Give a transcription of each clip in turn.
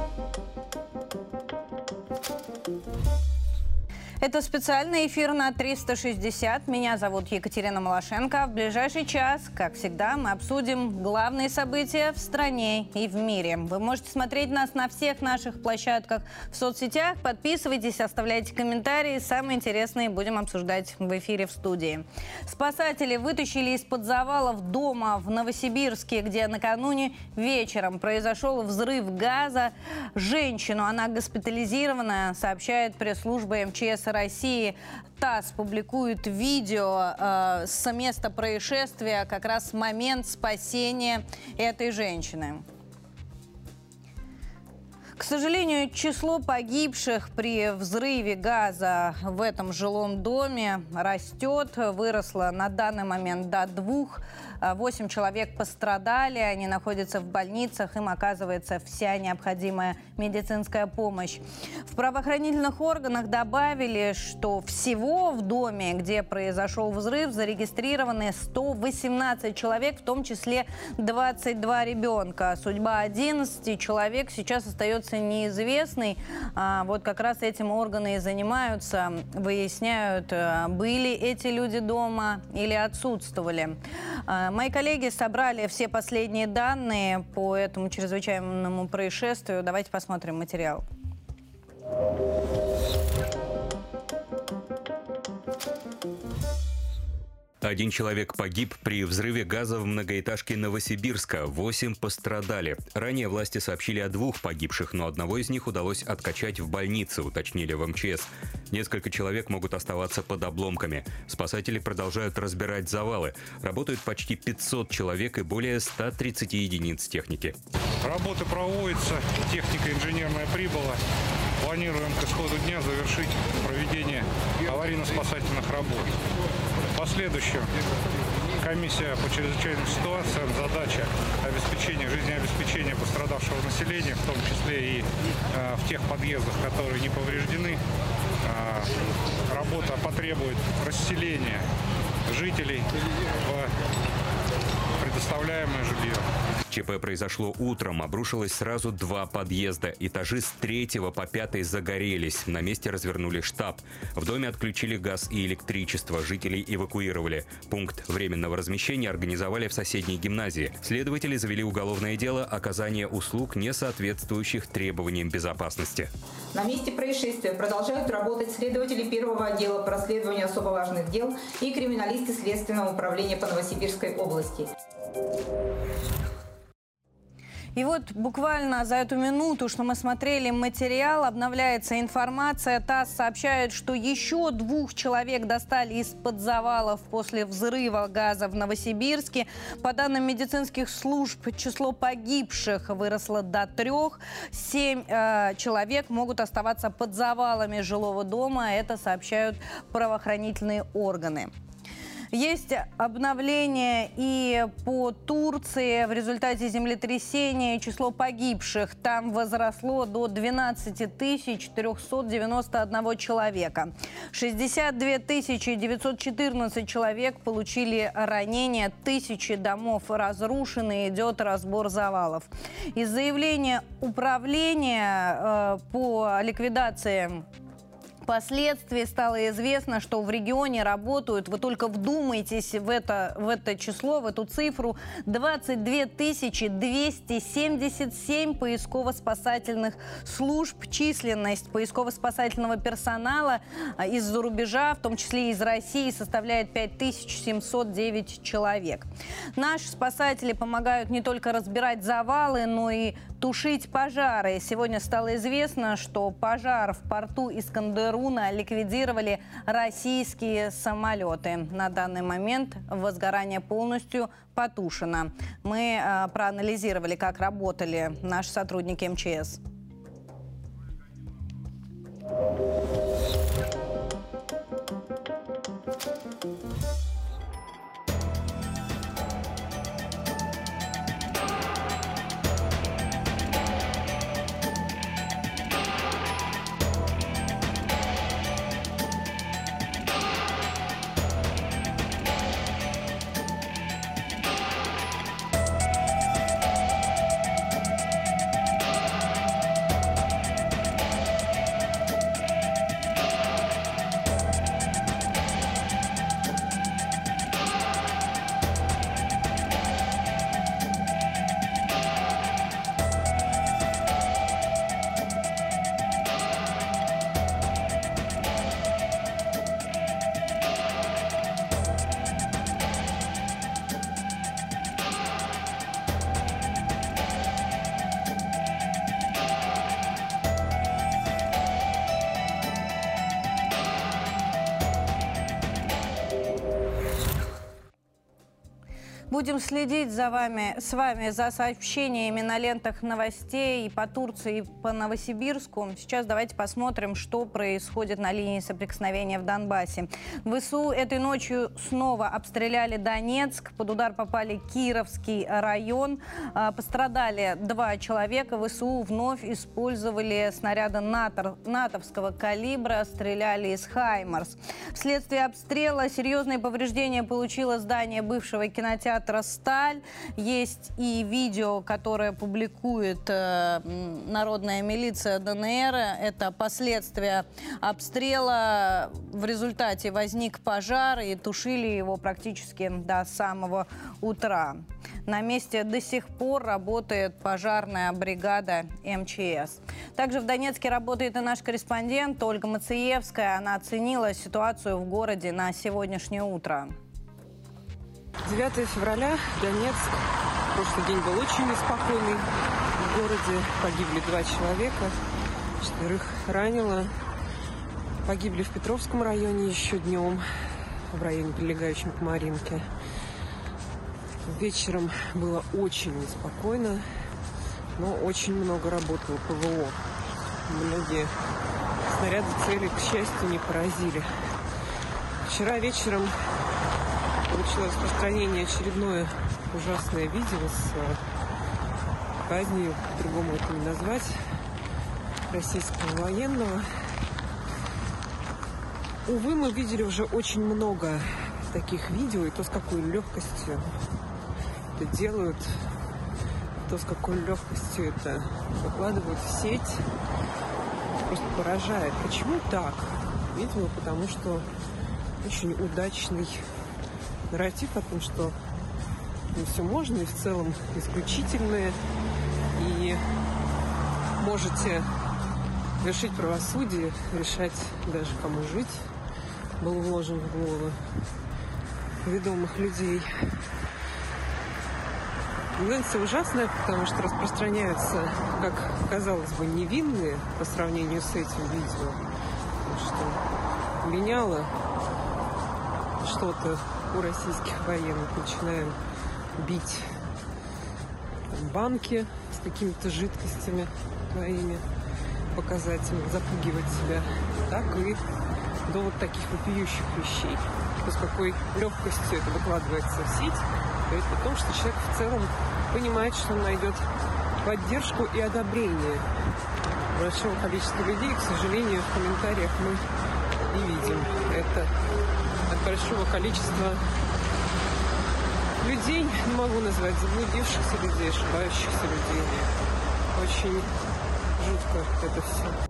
Thank you. Это специальный эфир на 360. Меня зовут Екатерина Малашенко. В ближайший час, как всегда, мы обсудим главные события в стране и в мире. Вы можете смотреть нас на всех наших площадках в соцсетях. Подписывайтесь, оставляйте комментарии. Самые интересные будем обсуждать в эфире в студии. Спасатели вытащили из-под завалов дома в Новосибирске, где накануне вечером произошел взрыв газа. Женщину, она госпитализирована, сообщает пресс-служба МЧС России ТАСС публикует видео э, с места происшествия, как раз момент спасения этой женщины. К сожалению, число погибших при взрыве газа в этом жилом доме растет, выросло на данный момент до двух. Восемь человек пострадали, они находятся в больницах, им оказывается вся необходимая медицинская помощь. В правоохранительных органах добавили, что всего в доме, где произошел взрыв, зарегистрированы 118 человек, в том числе 22 ребенка. Судьба 11 человек сейчас остается неизвестной. А вот как раз этим органы и занимаются, выясняют, э, были эти люди дома или отсутствовали. Мои коллеги собрали все последние данные по этому чрезвычайному происшествию. Давайте посмотрим материал. Один человек погиб при взрыве газа в многоэтажке Новосибирска. Восемь пострадали. Ранее власти сообщили о двух погибших, но одного из них удалось откачать в больнице, уточнили в МЧС. Несколько человек могут оставаться под обломками. Спасатели продолжают разбирать завалы. Работают почти 500 человек и более 130 единиц техники. Работы проводятся, техника инженерная прибыла. Планируем к исходу дня завершить проведение аварийно-спасательных работ. Последующем комиссия по чрезвычайным ситуациям задача обеспечения, жизнеобеспечения пострадавшего населения, в том числе и э, в тех подъездах, которые не повреждены. Э, работа потребует расселения жителей в предоставляемое жилье. ЧП произошло утром. Обрушилось сразу два подъезда. Этажи с третьего по пятый загорелись. На месте развернули штаб. В доме отключили газ и электричество. Жителей эвакуировали. Пункт временного размещения организовали в соседней гимназии. Следователи завели уголовное дело оказания услуг, не соответствующих требованиям безопасности. На месте происшествия продолжают работать следователи первого отдела по расследованию особо важных дел и криминалисты Следственного управления по Новосибирской области. И вот буквально за эту минуту, что мы смотрели материал, обновляется информация. ТАСС сообщает, что еще двух человек достали из-под завалов после взрыва газа в Новосибирске. По данным медицинских служб, число погибших выросло до трех. Семь э, человек могут оставаться под завалами жилого дома. Это сообщают правоохранительные органы. Есть обновление и по Турции. В результате землетрясения число погибших там возросло до 12 491 человека. 62 914 человек получили ранения, тысячи домов разрушены, идет разбор завалов. Из заявления управления э, по ликвидации Впоследствии стало известно, что в регионе работают, вы только вдумайтесь в это, в это число, в эту цифру, 22 277 поисково-спасательных служб. Численность поисково-спасательного персонала а, из-за рубежа, в том числе из России, составляет 5709 человек. Наши спасатели помогают не только разбирать завалы, но и тушить пожары. Сегодня стало известно, что пожар в порту Искандеруна ликвидировали российские самолеты. На данный момент возгорание полностью потушено. Мы э, проанализировали, как работали наши сотрудники МЧС. Будем следить за вами, с вами за сообщениями на лентах новостей и по Турции, и по Новосибирску. Сейчас давайте посмотрим, что происходит на линии соприкосновения в Донбассе. ВСУ этой ночью снова обстреляли Донецк. Под удар попали Кировский район. А, пострадали два человека. ВСУ вновь использовали снаряды НАТО, натовского калибра, стреляли из «Хаймарс». Вследствие обстрела серьезные повреждения получило здание бывшего кинотеатра кинотеатра «Сталь». Есть и видео, которое публикует э, народная милиция ДНР. Это последствия обстрела. В результате возник пожар и тушили его практически до самого утра. На месте до сих пор работает пожарная бригада МЧС. Также в Донецке работает и наш корреспондент Ольга Мациевская. Она оценила ситуацию в городе на сегодняшнее утро. 9 февраля, Донецк. Прошлый день был очень неспокойный. В городе погибли два человека, четверых ранило. Погибли в Петровском районе еще днем, в районе, прилегающем к Маринке. Вечером было очень неспокойно, но очень много работало ПВО. Многие снаряды цели, к счастью, не поразили. Вчера вечером получилось распространение очередное ужасное видео с э, казнью, по-другому это не назвать, российского военного. Увы, мы видели уже очень много таких видео, и то, с какой легкостью это делают, то, с какой легкостью это выкладывают в сеть, просто поражает. Почему так? Видимо, потому что очень удачный нарратив о том, что ну, все можно и в целом исключительное, и можете вершить правосудие, решать даже кому жить, был вложен в головы ведомых людей. Тенденция ужасная, потому что распространяются, как казалось бы, невинные по сравнению с этим видео. Что меняло что-то у российских военных. Начинаем бить банки с какими-то жидкостями своими, показать запугивать себя, так и до вот таких вопиющих вещей. То, с какой легкостью это выкладывается в сеть, говорит о что человек в целом понимает, что он найдет поддержку и одобрение большого количества людей. К сожалению, в комментариях мы не видим это большого количества людей, не могу назвать заблудившихся людей, ошибающихся людей. Очень жутко это все.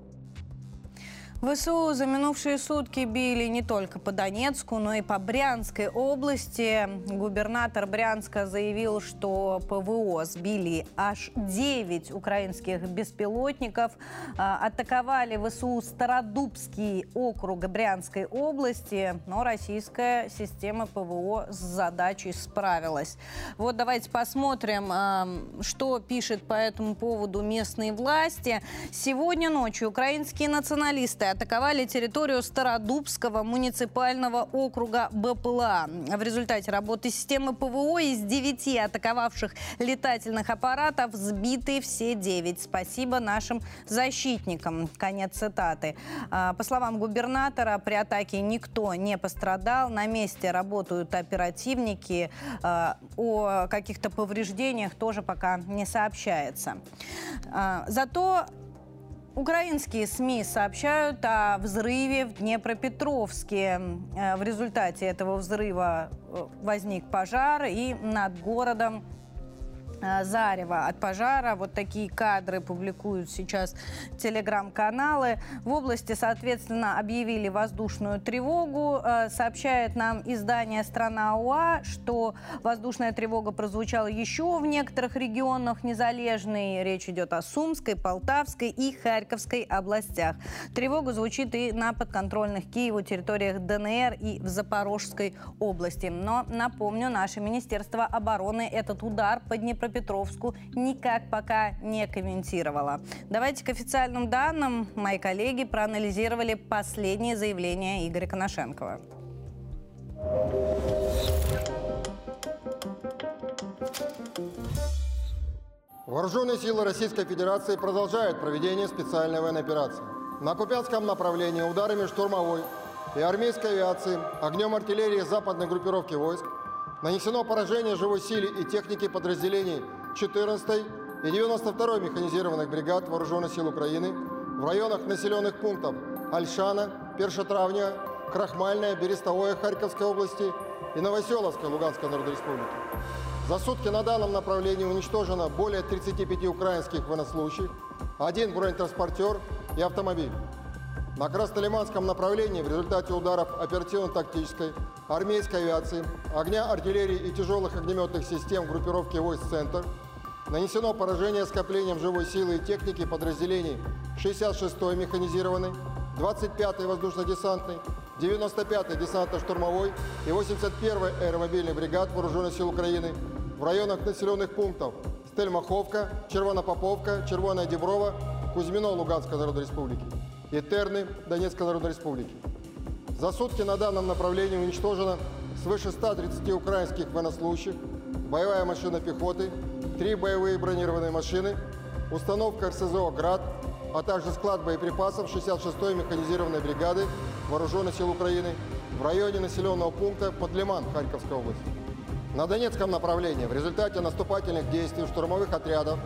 ВСУ за минувшие сутки били не только по Донецку, но и по Брянской области. Губернатор Брянска заявил, что ПВО сбили аж 9 украинских беспилотников. А, атаковали ВСУ Стародубский округ Брянской области, но российская система ПВО с задачей справилась. Вот давайте посмотрим, а, что пишет по этому поводу местные власти. Сегодня ночью украинские националисты атаковали территорию Стародубского муниципального округа БПЛА. В результате работы системы ПВО из девяти атаковавших летательных аппаратов сбиты все девять. Спасибо нашим защитникам. Конец цитаты. А, по словам губернатора, при атаке никто не пострадал. На месте работают оперативники. А, о каких-то повреждениях тоже пока не сообщается. А, зато Украинские СМИ сообщают о взрыве в Днепропетровске. Э, в результате этого взрыва э, возник пожар, и над городом зарево от пожара. Вот такие кадры публикуют сейчас телеграм-каналы. В области, соответственно, объявили воздушную тревогу. Э, сообщает нам издание «Страна УА», что воздушная тревога прозвучала еще в некоторых регионах незалежной. Речь идет о Сумской, Полтавской и Харьковской областях. Тревога звучит и на подконтрольных Киеву территориях ДНР и в Запорожской области. Но, напомню, наше Министерство обороны этот удар по Днепропетровску Днепропетровску никак пока не комментировала. Давайте к официальным данным. Мои коллеги проанализировали последние заявления Игоря Коношенкова. Вооруженные силы Российской Федерации продолжают проведение специальной военной операции. На Купянском направлении ударами штурмовой и армейской авиации, огнем артиллерии западной группировки войск нанесено поражение живой силе и технике подразделений 14 и 92-й механизированных бригад Вооруженных сил Украины в районах населенных пунктов Альшана, Першотравня, Крахмальная, Берестовое Харьковской области и Новоселовской Луганской Народной Республики. За сутки на данном направлении уничтожено более 35 украинских военнослужащих, один бронетранспортер и автомобиль. На Краснолиманском направлении в результате ударов оперативно-тактической, армейской авиации, огня артиллерии и тяжелых огнеметных систем группировки войск «Центр» нанесено поражение скоплением живой силы и техники подразделений 66-й механизированной, 25-й воздушно-десантной, 95-й десантно-штурмовой и 81-й аэромобильной бригад Вооруженных сил Украины в районах населенных пунктов Стельмаховка, Червонопоповка, Червоная Деброва, Кузьмино Луганской Народной Республики и Терны Донецкой Народной Республики. За сутки на данном направлении уничтожено свыше 130 украинских военнослужащих, боевая машина пехоты, три боевые бронированные машины, установка РСЗО «Град», а также склад боеприпасов 66-й механизированной бригады Вооруженных сил Украины в районе населенного пункта Подлиман Харьковской области. На Донецком направлении в результате наступательных действий штурмовых отрядов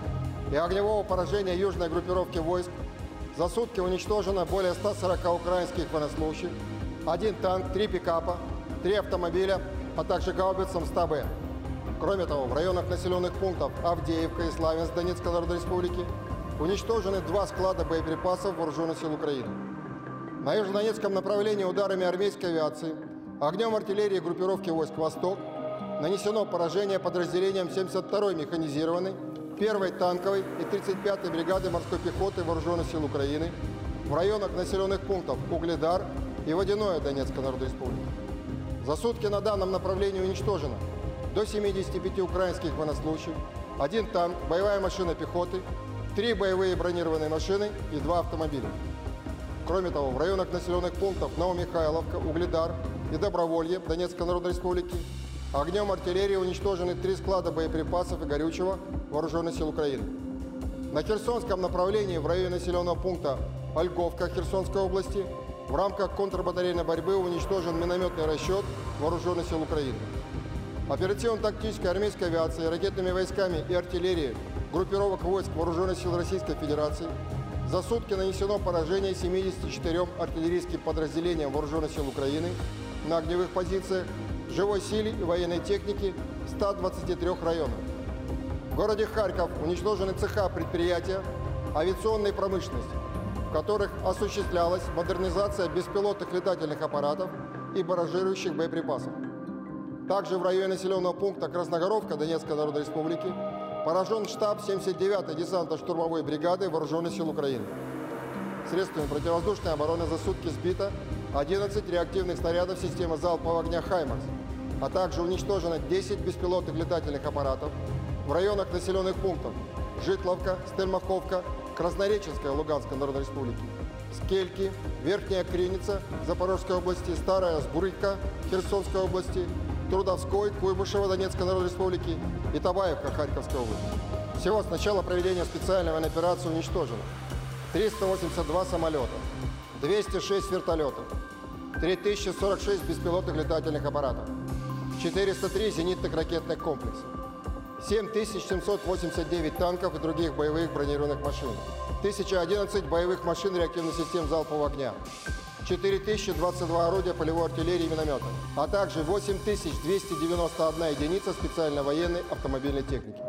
и огневого поражения южной группировки войск за сутки уничтожено более 140 украинских военнослужащих, один танк, три пикапа, три автомобиля, а также гаубицам 100Б. Кроме того, в районах населенных пунктов Авдеевка и Славянск Донецкой Народной Республики уничтожены два склада боеприпасов Вооруженных сил Украины. На южнодонецком направлении ударами армейской авиации, огнем артиллерии группировки войск «Восток» нанесено поражение подразделениям 72-й механизированной, 1-й танковой и 35-й бригады морской пехоты Вооруженных сил Украины в районах населенных пунктов Угледар и Водяное Донецкой Народной Республики. За сутки на данном направлении уничтожено до 75 украинских военнослужащих, один танк, боевая машина пехоты, три боевые бронированные машины и два автомобиля. Кроме того, в районах населенных пунктов Новомихайловка, Угледар и Доброволье Донецкой Народной Республики огнем артиллерии уничтожены три склада боеприпасов и горючего Вооруженных сил Украины. На Херсонском направлении в районе населенного пункта Ольговка Херсонской области в рамках контрбатарейной борьбы уничтожен минометный расчет Вооруженных сил Украины. Оперативно-тактической армейской авиацией, ракетными войсками и артиллерией группировок войск Вооруженных сил Российской Федерации за сутки нанесено поражение 74 артиллерийским подразделениям Вооруженных сил Украины на огневых позициях, живой силе и военной технике 123 районах. В городе Харьков уничтожены цеха предприятия авиационной промышленности, которых осуществлялась модернизация беспилотных летательных аппаратов и баражирующих боеприпасов. Также в районе населенного пункта Красногоровка Донецкой Народной Республики поражен штаб 79-й десантно-штурмовой бригады Вооруженных сил Украины. Средствами противовоздушной обороны за сутки сбито 11 реактивных снарядов системы залпового огня «Хаймарс», а также уничтожено 10 беспилотных летательных аппаратов в районах населенных пунктов Житловка, Стельмаховка, Краснореченская Луганской Народной Республики, Скельки, Верхняя Криница Запорожской области, Старая Сбурыка Херсонской области, Трудовской, Куйбышева Донецкой Народной Республики и Табаевка Харьковской области. Всего с начала проведения специальной военной операции уничтожено 382 самолета, 206 вертолетов, 3046 беспилотных летательных аппаратов, 403 зенитных ракетных комплексов, 7789 танков и других боевых бронированных машин, 1011 боевых машин реактивных систем залпового огня, 4022 орудия полевой артиллерии и минометов, а также 8291 единица специально военной автомобильной техники.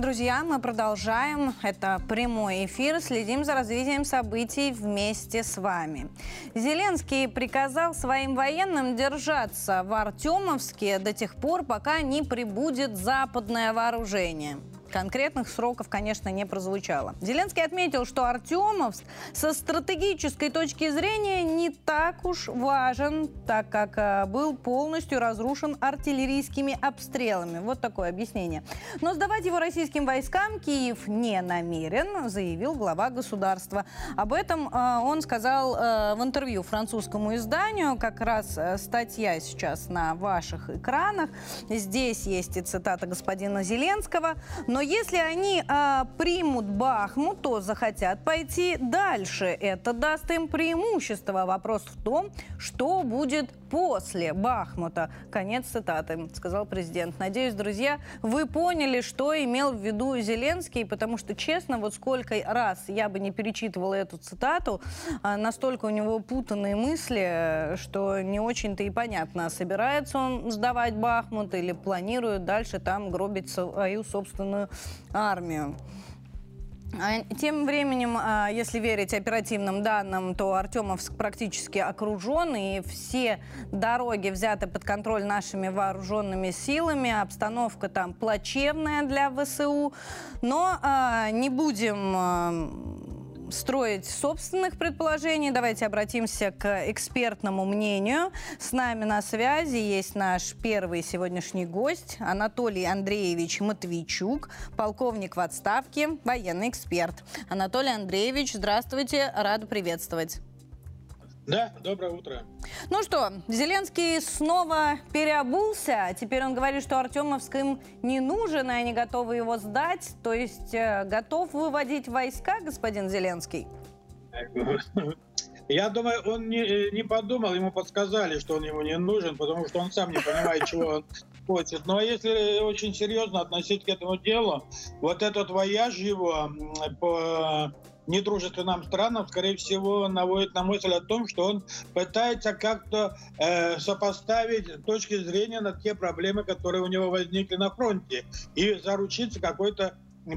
Друзья, мы продолжаем. Это прямой эфир. Следим за развитием событий вместе с вами. Зеленский приказал своим военным держаться в Артемовске до тех пор, пока не прибудет западное вооружение. Конкретных сроков, конечно, не прозвучало. Зеленский отметил, что Артемовск со стратегической точки зрения не так уж важен, так как э, был полностью разрушен артиллерийскими обстрелами. Вот такое объяснение. Но сдавать его российским войскам Киев не намерен, заявил глава государства. Об этом э, он сказал э, в интервью французскому изданию. Как раз статья сейчас на ваших экранах. Здесь есть и цитата господина Зеленского. Но но если они а, примут Бахмут, то захотят пойти дальше. Это даст им преимущество. Вопрос в том, что будет после Бахмута. Конец цитаты, сказал президент. Надеюсь, друзья, вы поняли, что имел в виду Зеленский, потому что, честно, вот сколько раз я бы не перечитывала эту цитату, а, настолько у него путанные мысли, что не очень-то и понятно, собирается он сдавать Бахмут или планирует дальше там гробить свою собственную армию. А, тем временем, а, если верить оперативным данным, то Артемовск практически окружен, и все дороги взяты под контроль нашими вооруженными силами. Обстановка там плачевная для ВСУ. Но а, не будем строить собственных предположений. Давайте обратимся к экспертному мнению. С нами на связи есть наш первый сегодняшний гость Анатолий Андреевич Матвейчук, полковник в отставке, военный эксперт. Анатолий Андреевич, здравствуйте, рада приветствовать. Да, доброе утро. Ну что, Зеленский снова переобулся. Теперь он говорит, что Артемовск им не нужен, и они готовы его сдать. То есть э, готов выводить войска, господин Зеленский? Я думаю, он не, не подумал, ему подсказали, что он ему не нужен, потому что он сам не понимает, чего он хочет. Но если очень серьезно относиться к этому делу, вот этот вояж его по недружественным странам, скорее всего, наводит на мысль о том, что он пытается как-то э, сопоставить точки зрения на те проблемы, которые у него возникли на фронте, и заручиться какой-то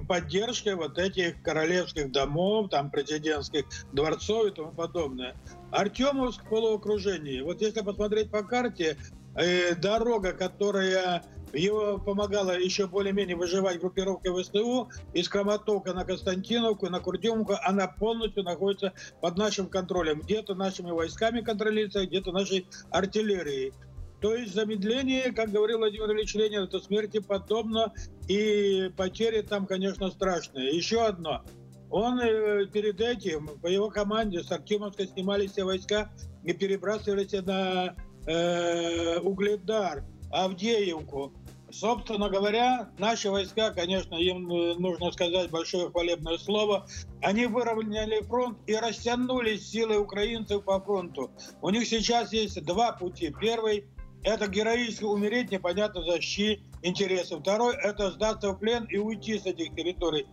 поддержкой вот этих королевских домов, там президентских дворцов и тому подобное. Артемовск в. Вот если посмотреть по карте, э, дорога, которая его помогала еще более-менее выживать группировка ВСТУ из Краматока на Константиновку, на Курдюмку. Она полностью находится под нашим контролем. Где-то нашими войсками контролируется, где-то нашей артиллерией. То есть замедление, как говорил Владимир Ильич Ленин, это смерти подобно, и потери там, конечно, страшные. Еще одно. Он э, перед этим, по его команде, с Артемовска снимали все войска и перебрасывались на э, Угледар, Авдеевку. Собственно говоря, наши войска, конечно, им э, нужно сказать большое хвалебное слово, они выровняли фронт и растянули силы украинцев по фронту. У них сейчас есть два пути. Первый – это героически умереть, непонятно за чьи интересы. Второй – это сдаться в плен и уйти с этих территорий.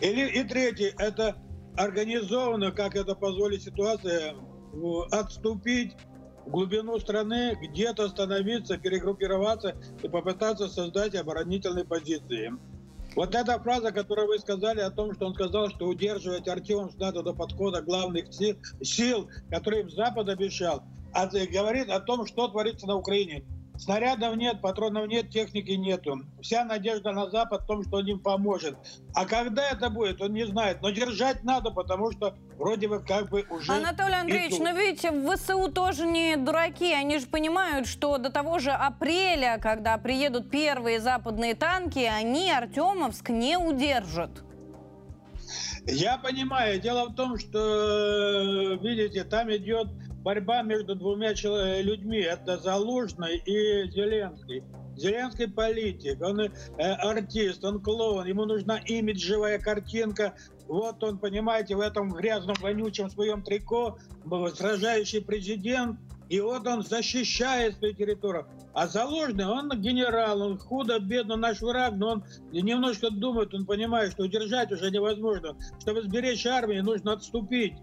Или, и третий – это организованно, как это позволит ситуация, отступить в глубину страны, где-то остановиться, перегруппироваться и попытаться создать оборонительные позиции. Вот эта фраза, которую вы сказали о том, что он сказал, что удерживать Артемовск надо до подхода главных сил, сил которые им Запад обещал, а говорит о том, что творится на Украине. Снарядов нет, патронов нет, техники нету. Вся надежда на Запад в том, что он им поможет. А когда это будет, он не знает. Но держать надо, потому что вроде бы как бы уже... Анатолий Андреевич, идут. но ведь в ВСУ тоже не дураки. Они же понимают, что до того же апреля, когда приедут первые западные танки, они Артемовск не удержат. Я понимаю. Дело в том, что, видите, там идет борьба между двумя людьми. Это Залужный и Зеленский. Зеленский политик, он э, артист, он клоун, ему нужна имиджевая картинка. Вот он, понимаете, в этом грязном, вонючем своем трико, сражающий президент, и вот он защищает свою территорию. А Заложный, он генерал, он худо-бедно наш враг, но он немножко думает, он понимает, что удержать уже невозможно. Чтобы сберечь армию, нужно отступить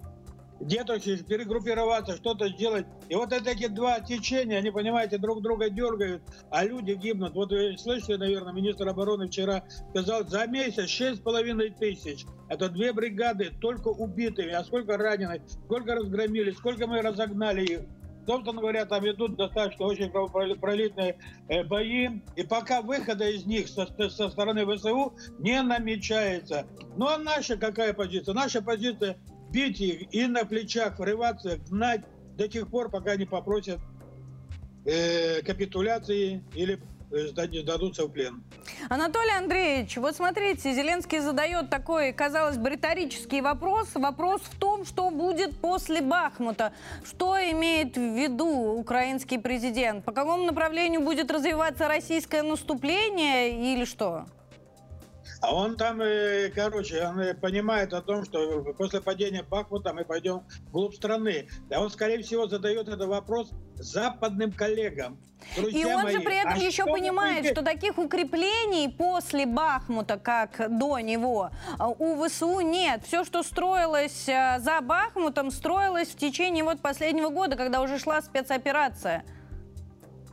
где-то перегруппироваться, что-то сделать. И вот эти два течения, они, понимаете, друг друга дергают, а люди гибнут. Вот вы слышали, наверное, министр обороны вчера сказал, за месяц шесть с половиной тысяч. Это две бригады только убитыми, а сколько раненых, сколько разгромили, сколько мы разогнали их. собственно говоря, там идут достаточно очень кровопролитные э, бои, и пока выхода из них со, со стороны ВСУ не намечается. Ну а наша какая позиция? Наша позиция бить их и на плечах врываться, гнать до тех пор, пока не попросят э, капитуляции или э, сдадутся в плен. Анатолий Андреевич, вот смотрите, Зеленский задает такой, казалось бы, риторический вопрос. Вопрос в том, что будет после Бахмута. Что имеет в виду украинский президент? По какому направлению будет развиваться российское наступление или что? А он там, э, короче, он э, понимает о том, что после падения Бахмута мы пойдем вглубь страны. Да он, скорее всего, задает этот вопрос западным коллегам. Друзья И он мои, же при этом а еще понимает, будет? что таких укреплений после Бахмута, как до него, э, у ВСУ нет. Все, что строилось за Бахмутом, строилось в течение вот последнего года, когда уже шла спецоперация.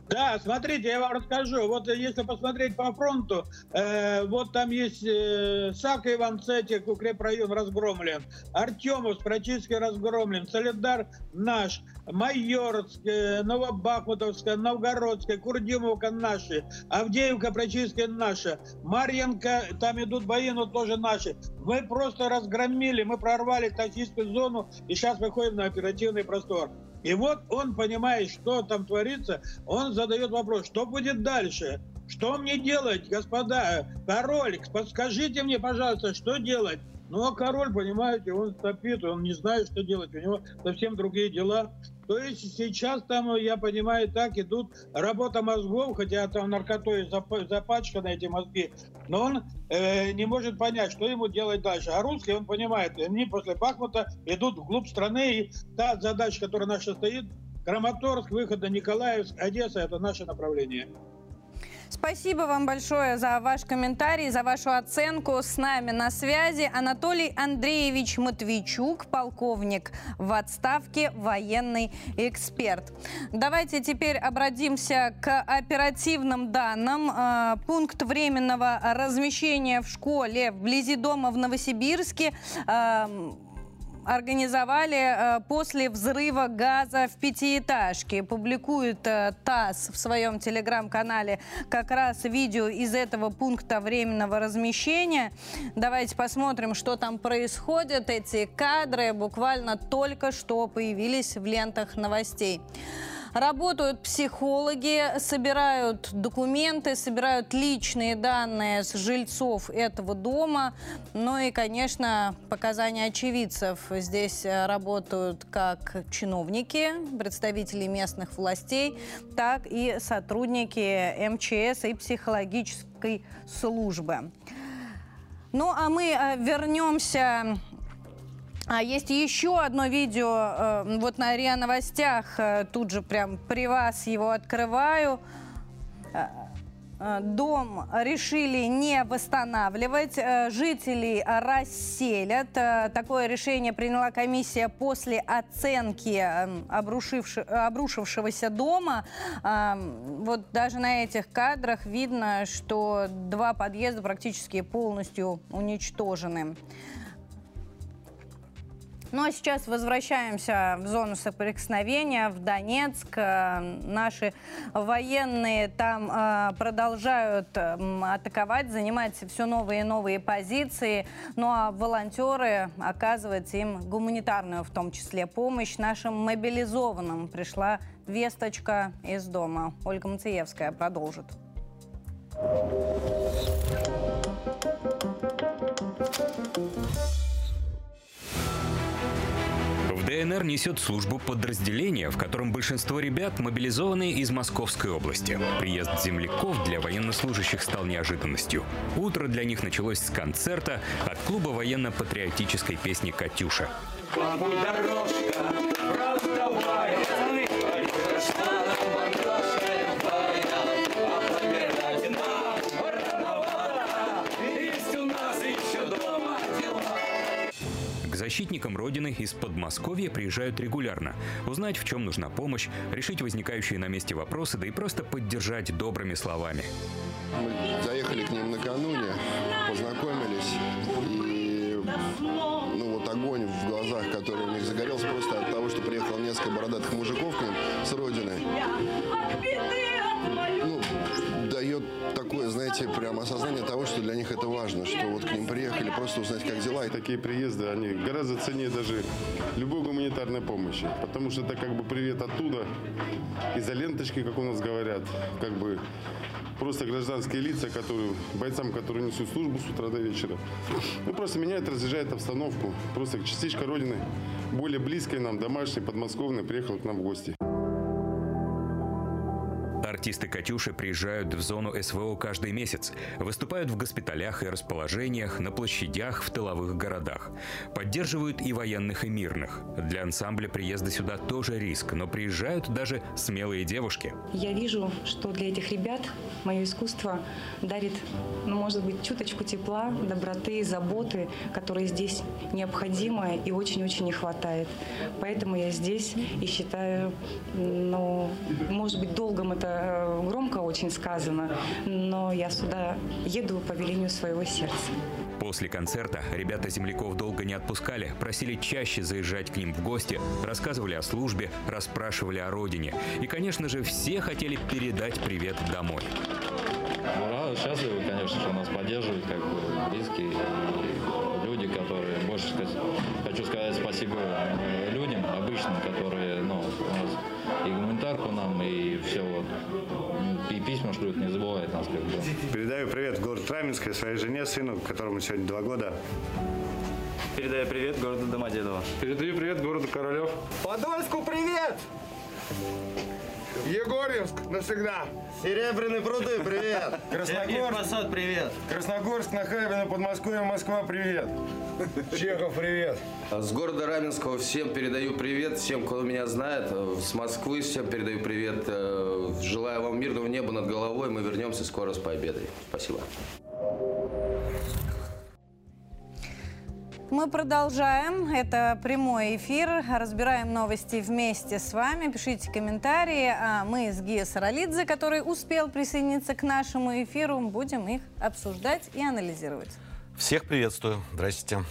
Да, смотрите, я вам расскажу. Вот если посмотреть по фронту, э, вот там есть э, Сака Иван-Цетик, укрепрайон разгромлен, Артемов, Прочистский разгромлен, Солидар наш, Майорская, Новобахмутовская, Новгородская, Курдимовка наши, Авдеевка, Прочистская наша, Марьенко, там идут бои, но тоже наши. Мы просто разгромили, мы прорвали тактическую зону и сейчас выходим на оперативный простор. И вот он понимает, что там творится, он задает вопрос, что будет дальше? Что мне делать, господа? Король, подскажите мне, пожалуйста, что делать? Ну, а король, понимаете, он топит, он не знает, что делать, у него совсем другие дела. То есть сейчас там, я понимаю, так идут работа мозгов, хотя там наркотой запачканы эти мозги, но он э, не может понять, что ему делать дальше. А русский, он понимает, они после Бахмута идут вглубь страны, и та задача, которая наша стоит, Краматорск, выход до Николаевск, Одесса, это наше направление. Спасибо вам большое за ваш комментарий, за вашу оценку. С нами на связи Анатолий Андреевич Матвейчук, полковник в отставке, военный эксперт. Давайте теперь обратимся к оперативным данным. А, пункт временного размещения в школе вблизи дома в Новосибирске а, организовали э, после взрыва газа в пятиэтажке. Публикует э, ТАСС в своем телеграм-канале как раз видео из этого пункта временного размещения. Давайте посмотрим, что там происходит. Эти кадры буквально только что появились в лентах новостей. Работают психологи, собирают документы, собирают личные данные с жильцов этого дома. Ну и, конечно, показания очевидцев. Здесь э, работают как чиновники, представители местных властей, так и сотрудники МЧС и психологической службы. Ну а мы э, вернемся а есть еще одно видео, э, вот на РИА Новостях, э, тут же прям при вас его открываю. Э, дом решили не восстанавливать, жителей расселят. Такое решение приняла комиссия после оценки обрушившегося дома. Вот даже на этих кадрах видно, что два подъезда практически полностью уничтожены. Ну а сейчас возвращаемся в зону соприкосновения, в Донецк. Э, наши военные там э, продолжают атаковать, занимать все новые и новые позиции. Ну а волонтеры оказывают им гуманитарную, в том числе, помощь нашим мобилизованным. Пришла весточка из дома. Ольга Мациевская продолжит. ДНР несет службу подразделения, в котором большинство ребят мобилизованы из Московской области. Приезд земляков для военнослужащих стал неожиданностью. Утро для них началось с концерта от клуба военно-патриотической песни «Катюша». Дорожка, Защитникам Родины из Подмосковья приезжают регулярно. Узнать, в чем нужна помощь, решить возникающие на месте вопросы, да и просто поддержать добрыми словами. Мы заехали к ним накануне, познакомились, и ну, вот огонь в глазах, который у них загорелся просто от того, что приехало несколько бородатых мужиков к ним, с родины. Дает такое, знаете, прям осознание того, что для них это важно, что вот к ним приехали просто узнать, как дела. И Такие приезды, они гораздо ценнее даже любой гуманитарной помощи, потому что это как бы привет оттуда, из-за ленточки, как у нас говорят, как бы просто гражданские лица, которые, бойцам, которые несут службу с утра до вечера. Ну, просто меняет, разъезжает обстановку. Просто частичка Родины, более близкой нам, домашней, подмосковной, приехала к нам в гости. Артисты «Катюши» приезжают в зону СВО каждый месяц, выступают в госпиталях и расположениях, на площадях в тыловых городах. Поддерживают и военных, и мирных. Для ансамбля приезда сюда тоже риск, но приезжают даже смелые девушки. Я вижу, что для этих ребят мое искусство дарит, ну, может быть, чуточку тепла, доброты, заботы, которые здесь необходимы и очень-очень не хватает. Поэтому я здесь и считаю, ну, может быть, долгом это громко очень сказано, но я сюда еду по велению своего сердца. После концерта ребята земляков долго не отпускали, просили чаще заезжать к ним в гости, рассказывали о службе, расспрашивали о родине. И, конечно же, все хотели передать привет домой. Ну, рады, счастливы, конечно, что нас поддерживают, как бы, близкие люди, которые, больше сказать, хочу сказать спасибо э, людям обычным, которые, ну, у нас и гуманитарку нам, и все вот, и письма шлют, не забывают нас, как бы. Передаю привет в город Раменское своей жене, сыну, которому сегодня два года. Передаю привет городу Домодедово. Передаю привет городу Королев. Подольску привет! Егорьевск навсегда. Серебряные пруды, привет! Красногорск, Посад, привет. Красногорск, Нахабино, Подмосковье, Москва, привет. Чехов, привет. С города Раменского всем передаю привет, всем, кто меня знает. С Москвы всем передаю привет. Э, Желаю вам мирного неба над головой. Мы вернемся скоро с победой. Спасибо. Мы продолжаем. Это прямой эфир. Разбираем новости вместе с вами. Пишите комментарии. А мы с Гия Саралидзе, который успел присоединиться к нашему эфиру, будем их обсуждать и анализировать. Всех приветствую. Здрасте.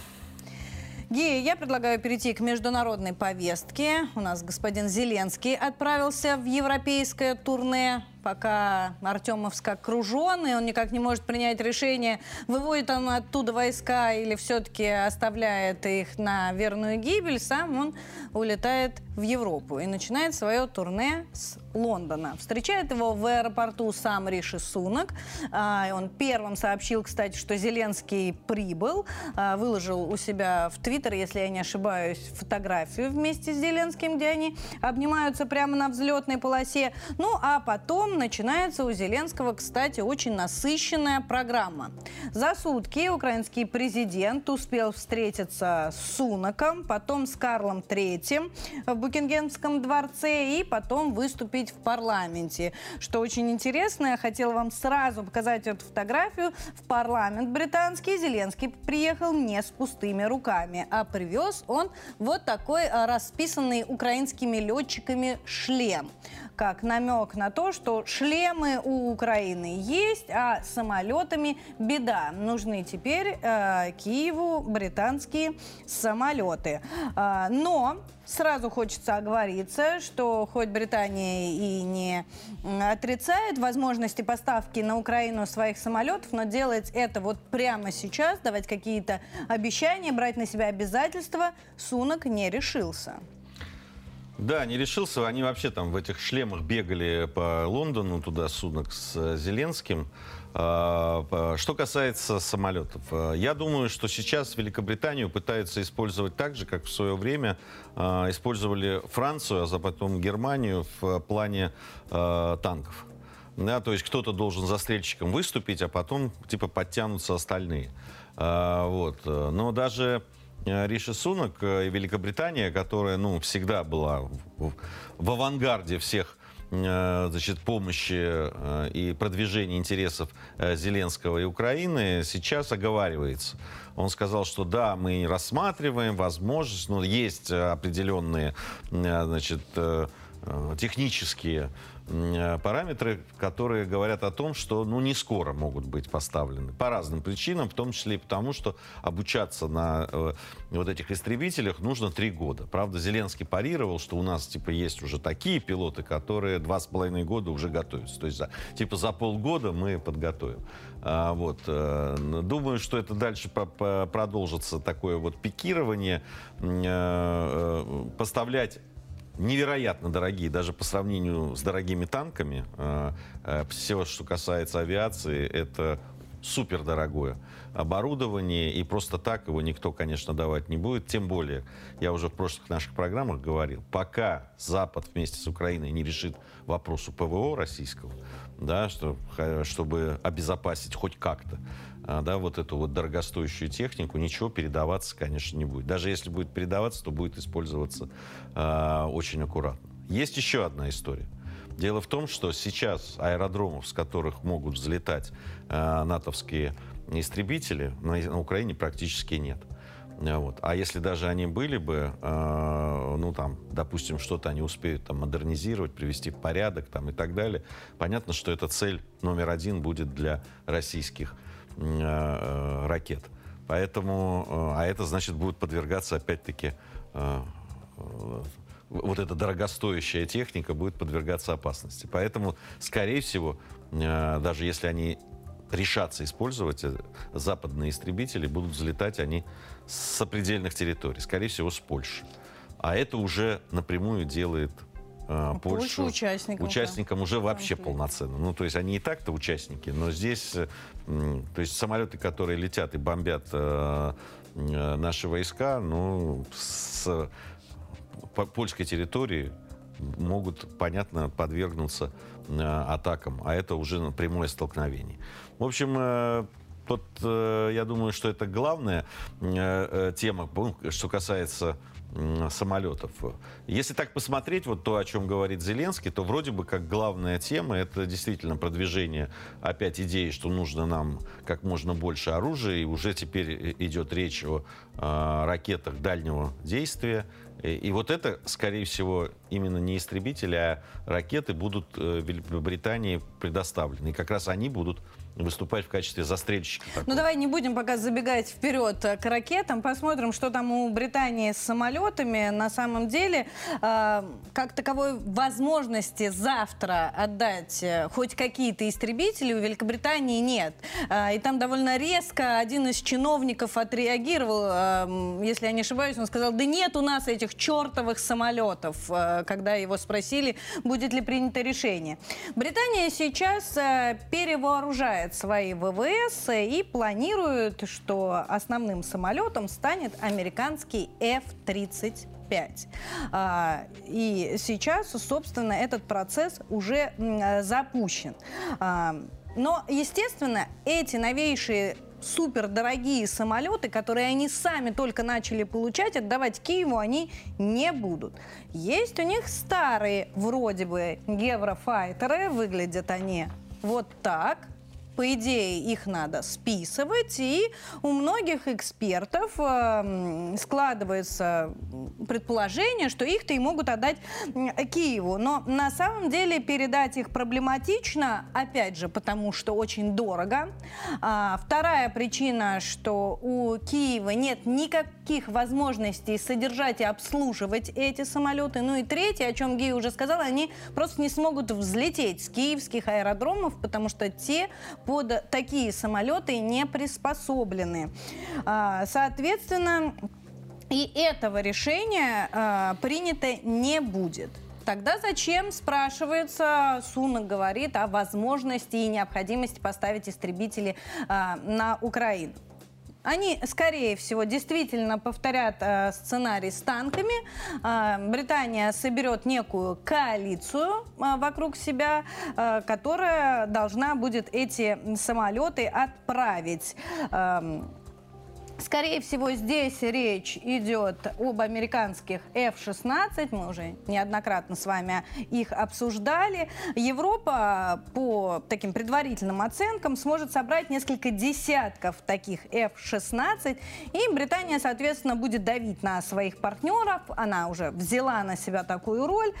Гея, я предлагаю перейти к международной повестке. У нас господин Зеленский отправился в европейское турне пока Артемовск окружен, и он никак не может принять решение, выводит он оттуда войска или все-таки оставляет их на верную гибель, сам он улетает в Европу и начинает свое турне с Лондона. Встречает его в аэропорту сам Риши Сунок. А, Он первым сообщил, кстати, что Зеленский прибыл, а, выложил у себя в Твиттер, если я не ошибаюсь, фотографию вместе с Зеленским, где они обнимаются прямо на взлетной полосе. Ну, а потом начинается у Зеленского, кстати, очень насыщенная программа. За сутки украинский президент успел встретиться с Суноком, потом с Карлом III в Букингемском дворце и потом выступить в парламенте. Что очень интересно, я хотела вам сразу показать эту фотографию. В парламент британский Зеленский приехал не с пустыми руками, а привез он вот такой а, расписанный украинскими летчиками шлем как намек на то, что шлемы у Украины есть, а самолетами беда. Нужны теперь э, Киеву британские самолеты. А, но сразу хочется оговориться, что хоть Британия и не отрицает возможности поставки на Украину своих самолетов, но делать это вот прямо сейчас, давать какие-то обещания, брать на себя обязательства, Сунок не решился. Да, не решился. Они вообще там в этих шлемах бегали по Лондону, туда судок с э, Зеленским. А, Что касается самолетов, э, я думаю, что сейчас Великобританию пытаются использовать так же, как в свое время а, использовали Францию, а потом Германию в плане э, танков. Да, то есть кто-то должен застрельщиком выступить, а потом типа подтянутся остальные. А, вот. Но даже Риши Сунок э, и Великобритания, которая ну, всегда была в, авангарде всех э, значит, помощи э, и продвижения интересов э, Зеленского и Украины, сейчас оговаривается. Он сказал, что да, мы рассматриваем возможность, но есть э, определенные э, значит, э, э, технические э, параметры, которые говорят о том, что ну, не скоро могут быть поставлены. По разным причинам, в том числе и потому, что обучаться на э, вот этих истребителях нужно три года. Правда, Зеленский парировал, что у нас типа есть уже такие пилоты, которые два с половиной года уже готовятся. То есть за, типа за полгода мы подготовим. А, вот, э, думаю, что это дальше по -по продолжится такое вот пикирование. Э, э, поставлять невероятно дорогие, даже по сравнению с дорогими танками. Э, э, все, что касается авиации, это супер дорогое оборудование, и просто так его никто, конечно, давать не будет. Тем более, я уже в прошлых наших программах говорил, пока Запад вместе с Украиной не решит вопросу ПВО российского, да, что, чтобы обезопасить хоть как-то а, да, вот эту вот дорогостоящую технику, ничего передаваться, конечно, не будет. Даже если будет передаваться, то будет использоваться э, очень аккуратно. Есть еще одна история. Дело в том, что сейчас аэродромов, с которых могут взлетать э, натовские истребители, на, на Украине практически нет. Вот. А если даже они были бы, э, ну там, допустим, что-то они успеют там модернизировать, привести в порядок там и так далее, понятно, что эта цель номер один будет для российских Э, ракет. Поэтому, э, а это значит будет подвергаться опять-таки э, вот эта дорогостоящая техника будет подвергаться опасности. Поэтому, скорее всего, даже если они решатся использовать, западные истребители будут взлетать они с сопредельных территорий, скорее всего, с Польши. А это уже напрямую делает э, Польшу, участникам, участникам да. уже вообще полноценно. Ну, то есть они и так-то участники, но здесь, э, то есть самолеты, которые летят и бомбят э, э, наши войска, ну, с по польской территории могут, понятно, подвергнуться э, атакам, а это уже прямое столкновение. В общем, э, э, я думаю, что это главная э тема, что касается самолетов. Если так посмотреть, вот то, о чем говорит Зеленский, то вроде бы как главная тема это действительно продвижение опять идеи, что нужно нам как можно больше оружия, и уже теперь идет речь о э, ракетах дальнего действия. И, и вот это, скорее всего, именно не истребители, а ракеты будут э, Великобритании предоставлены. И как раз они будут выступать в качестве застрельщика. Такого. Ну давай не будем пока забегать вперед э, к ракетам, посмотрим, что там у Британии с самолетами. На самом деле, э, как таковой возможности завтра отдать э, хоть какие-то истребители у Великобритании нет. Э, и там довольно резко один из чиновников отреагировал, э, если я не ошибаюсь, он сказал, да нет у нас этих чертовых самолетов, э, когда его спросили, будет ли принято решение. Британия сейчас э, перевооружает развивает свои ВВС и планирует, что основным самолетом станет американский F-35. А, и сейчас, собственно, этот процесс уже запущен. А, но, естественно, эти новейшие супердорогие самолеты, которые они сами только начали получать, отдавать Киеву они не будут. Есть у них старые, вроде бы, еврофайтеры, выглядят они вот так по идее, их надо списывать, и у многих экспертов э, складывается предположение, что их-то и могут отдать Киеву. Но на самом деле передать их проблематично, опять же, потому что очень дорого. А, вторая причина, что у Киева нет никаких возможностей содержать и обслуживать эти самолеты. Ну и третье, о чем Гей уже сказала, они просто не смогут взлететь с киевских аэродромов, потому что те под такие самолеты не приспособлены. А, соответственно, и этого решения а, принято не будет. Тогда зачем, спрашивается, Сунок говорит о возможности и необходимости поставить истребители э, на Украину. Они, скорее всего, действительно повторят э, сценарий с танками. Э, Британия соберет некую коалицию э, вокруг себя, э, которая должна будет эти самолеты отправить. Э, Скорее всего, здесь речь идет об американских F-16. Мы уже неоднократно с вами их обсуждали. Европа, по таким предварительным оценкам, сможет собрать несколько десятков таких F-16. И Британия, соответственно, будет давить на своих партнеров. Она уже взяла на себя такую роль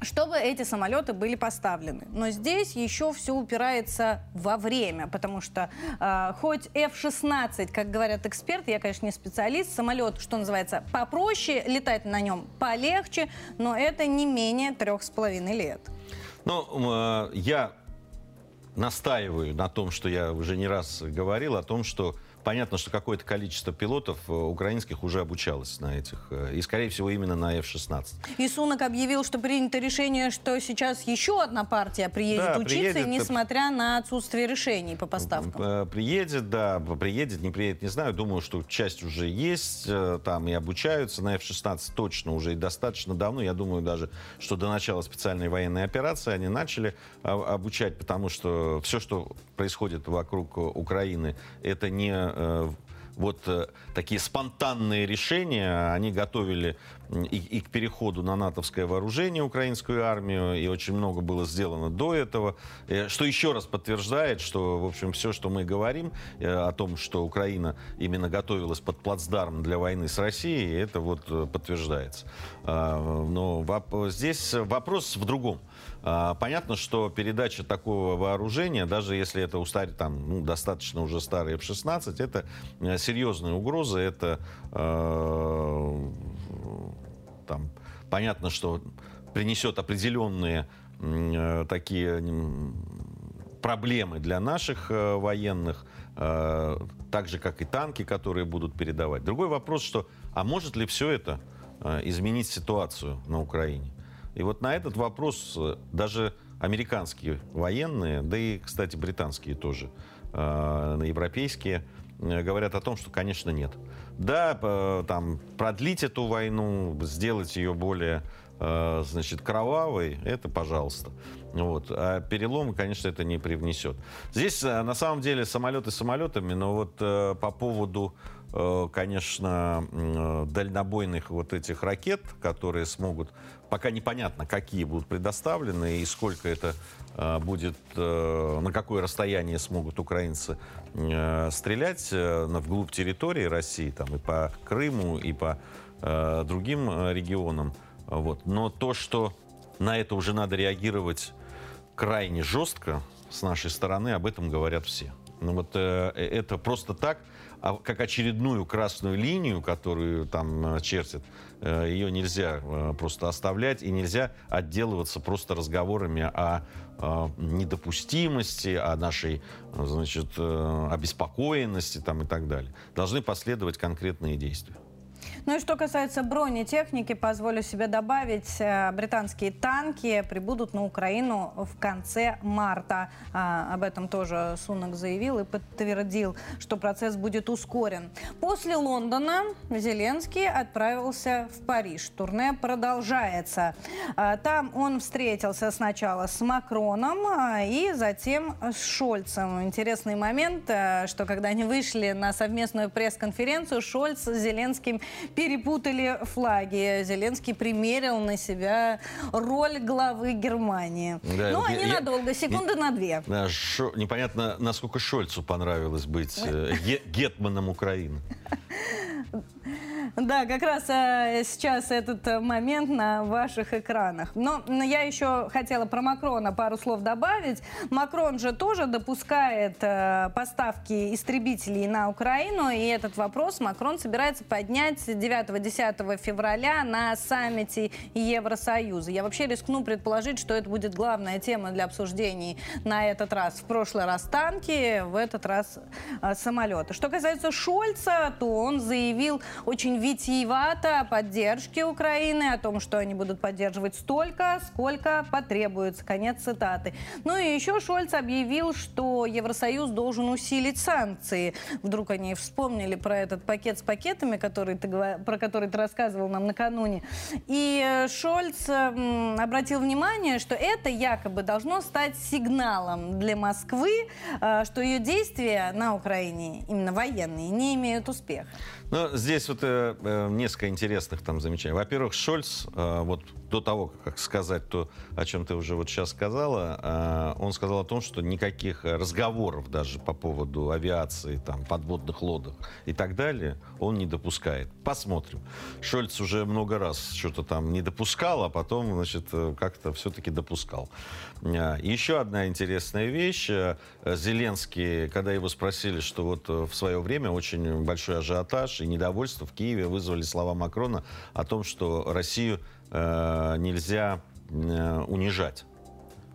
чтобы эти самолеты были поставлены. Но здесь еще все упирается во время, потому что э, хоть F-16, как говорят эксперты, я, конечно, не специалист, самолет, что называется, попроще, летать на нем полегче, но это не менее трех с половиной лет. Ну, э, я настаиваю на том, что я уже не раз говорил, о том, что понятно, что какое-то количество пилотов э, украинских уже обучалось на этих. Э, и, скорее всего, именно на F-16. И Сунок объявил, что принято решение, что сейчас еще одна партия приедет да, учиться, приедет, несмотря на отсутствие решений по поставкам. Э, приедет, да, приедет, не приедет, не знаю. Думаю, что часть уже есть, там и обучаются на F-16 точно уже и достаточно давно. Я думаю даже, что до начала специальной военной операции они начали а, обучать, потому что все, что происходит вокруг Украины, это не Э, вот э, такие спонтанные решения, они готовили и, и к переходу на натовское вооружение украинскую армию, и очень много было сделано до этого, э, что еще раз подтверждает, что, в общем, все, что мы говорим о том, что Украина именно готовилась под плацдарм для войны с Россией, это вот подтверждается. А, но здесь вопрос в другом. Понятно, что передача такого вооружения, даже если это устар... там, ну, достаточно уже старый F-16, это э, серьезная угроза, это э, там, понятно, что принесет определенные э, такие проблемы для наших э, военных, э, так же, как и танки, которые будут передавать. Другой вопрос, что, а может ли все это э, изменить ситуацию на Украине? И вот на этот вопрос э, даже американские военные, да и, кстати, британские тоже, э, европейские, э, говорят о том, что, конечно, нет. Да, там, продлить эту войну, сделать ее более значит, кровавой, это пожалуйста. Вот. А переломы, конечно, это не привнесет. Здесь, на самом деле, самолеты самолетами, но вот по поводу Э, конечно, э, дальнобойных вот этих ракет, которые смогут, пока непонятно, какие будут предоставлены и сколько это э, будет, на какое расстояние смогут украинцы стрелять вглубь территории России, там и по Крыму, и по другим регионам. Вот. Но то, что на это уже надо реагировать крайне жестко с нашей стороны, об этом говорят все. Ну вот это просто так а как очередную красную линию, которую там э, чертят, э, ее нельзя э, просто оставлять и нельзя отделываться просто разговорами о недопустимости, о нашей, значит, обеспокоенности там и так далее. Должны последовать конкретные действия. Ну и что касается бронетехники, позволю себе добавить, э, британские танки прибудут на Украину в конце марта. А, об этом тоже Сунок заявил и подтвердил, что процесс будет ускорен. После Лондона Зеленский отправился в Париж. Турне продолжается. А, там он встретился сначала с Макроном а, и затем с Шольцем. Интересный момент, э, что когда они вышли на совместную пресс-конференцию, Шольц с Зеленским перепутали флаги. Зеленский примерил на себя роль главы Германии. Да, ну, я, ненадолго, секунды я, на две. Да, шо, непонятно, насколько Шольцу понравилось быть э, гетманом Украины. Да, как раз э, сейчас этот э, момент на ваших экранах. Но я еще хотела про Макрона пару слов добавить. Макрон же тоже допускает э, поставки истребителей на Украину, и этот вопрос Макрон собирается поднять 9-10 февраля на саммите Евросоюза. Я вообще рискну предположить, что это будет главная тема для обсуждений на этот раз. В прошлый раз танки, в этот раз самолеты. Что касается Шольца, то он заявил очень витиевато о поддержке Украины, о том, что они будут поддерживать столько, сколько потребуется. Конец цитаты. Ну и еще Шольц объявил, что Евросоюз должен усилить санкции. Вдруг они вспомнили про этот пакет с пакетами, который ты, про который ты рассказывал нам накануне. И э, Шольц обратил внимание, что это якобы должно стать сигналом для Москвы, э, что ее действия на Украине, именно военные, не имеют успеха. Ну, здесь вот э, э, несколько интересных там замечаний. Во-первых, Шольц, э, вот до того, как сказать то, о чем ты уже вот сейчас сказала, э, он сказал о том, что никаких разговоров даже по поводу авиации, там, подводных лодок и так далее он не допускает. Посмотрим. Шольц уже много раз что-то там не допускал, а потом, значит, э, как-то все-таки допускал. Э, еще одна интересная вещь. Э, Зеленский, когда его спросили, что вот в свое время очень большой ажиотаж и недовольство в Киеве вызвали слова Макрона о том, что Россию э, нельзя э, унижать.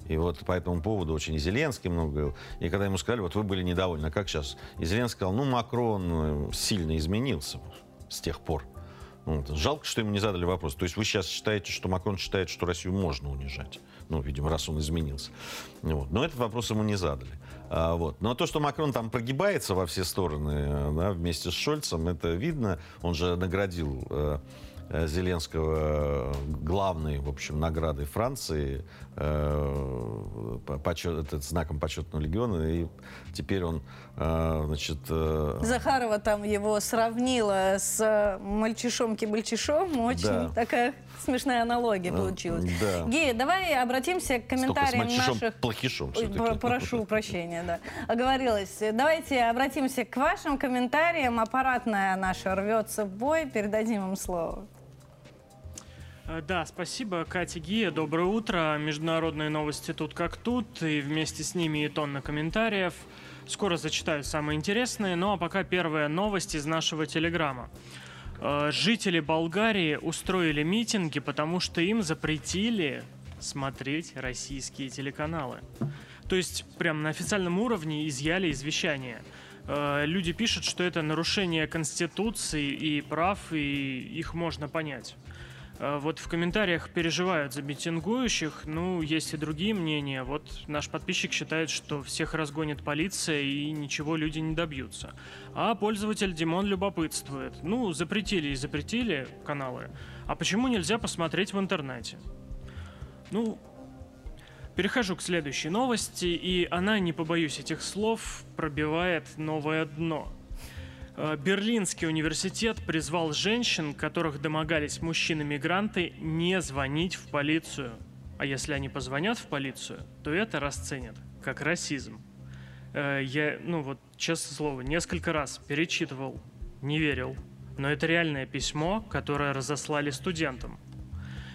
И вот по этому поводу очень и Зеленский много говорил. И когда ему сказали, вот вы были недовольны, а как сейчас? И Зеленский сказал, ну, Макрон э, сильно изменился с тех пор. Вот. Жалко, что ему не задали вопрос. То есть вы сейчас считаете, что Макрон считает, что Россию можно унижать? Ну, видимо, раз он изменился. Вот. Но этот вопрос ему не задали. А, вот. Но то, что Макрон там прогибается во все стороны да, вместе с Шольцем, это видно. Он же наградил Зеленского главной, в общем, наградой Франции, э, почет, этот, знаком почетного легиона, и теперь он, э, значит... Э... Захарова там его сравнила с мальчишом-кибальчишом, очень да. такая смешная аналогия получилась. Да. Гея, давай обратимся к комментариям наших... плохишом Прошу прощения, да. Оговорилась. Давайте обратимся к вашим комментариям. Аппаратная наша рвется в бой. Передадим им слово. Э, да, спасибо, Катя Гия. Доброе утро. Международные новости тут как тут, и вместе с ними и тонна комментариев. Скоро зачитаю самые интересные, ну а пока первая новость из нашего телеграма. Э, жители Болгарии устроили митинги, потому что им запретили смотреть российские телеканалы. То есть прям на официальном уровне изъяли извещание. Э, люди пишут, что это нарушение Конституции и прав, и их можно понять. А, вот в комментариях переживают за митингующих, ну, есть и другие мнения. Вот наш подписчик считает, что всех разгонит полиция и ничего люди не добьются. А пользователь Димон любопытствует. Ну, запретили и запретили каналы, а почему нельзя посмотреть в интернете? Ну, перехожу к следующей новости, и она, не побоюсь этих слов, пробивает новое дно – Берлинский университет призвал женщин, которых домогались мужчины-мигранты, не звонить в полицию. А если они позвонят в полицию, то это расценят как расизм. Э, я, ну вот, честное слово, несколько раз перечитывал, не верил. Но это реальное письмо, которое разослали студентам.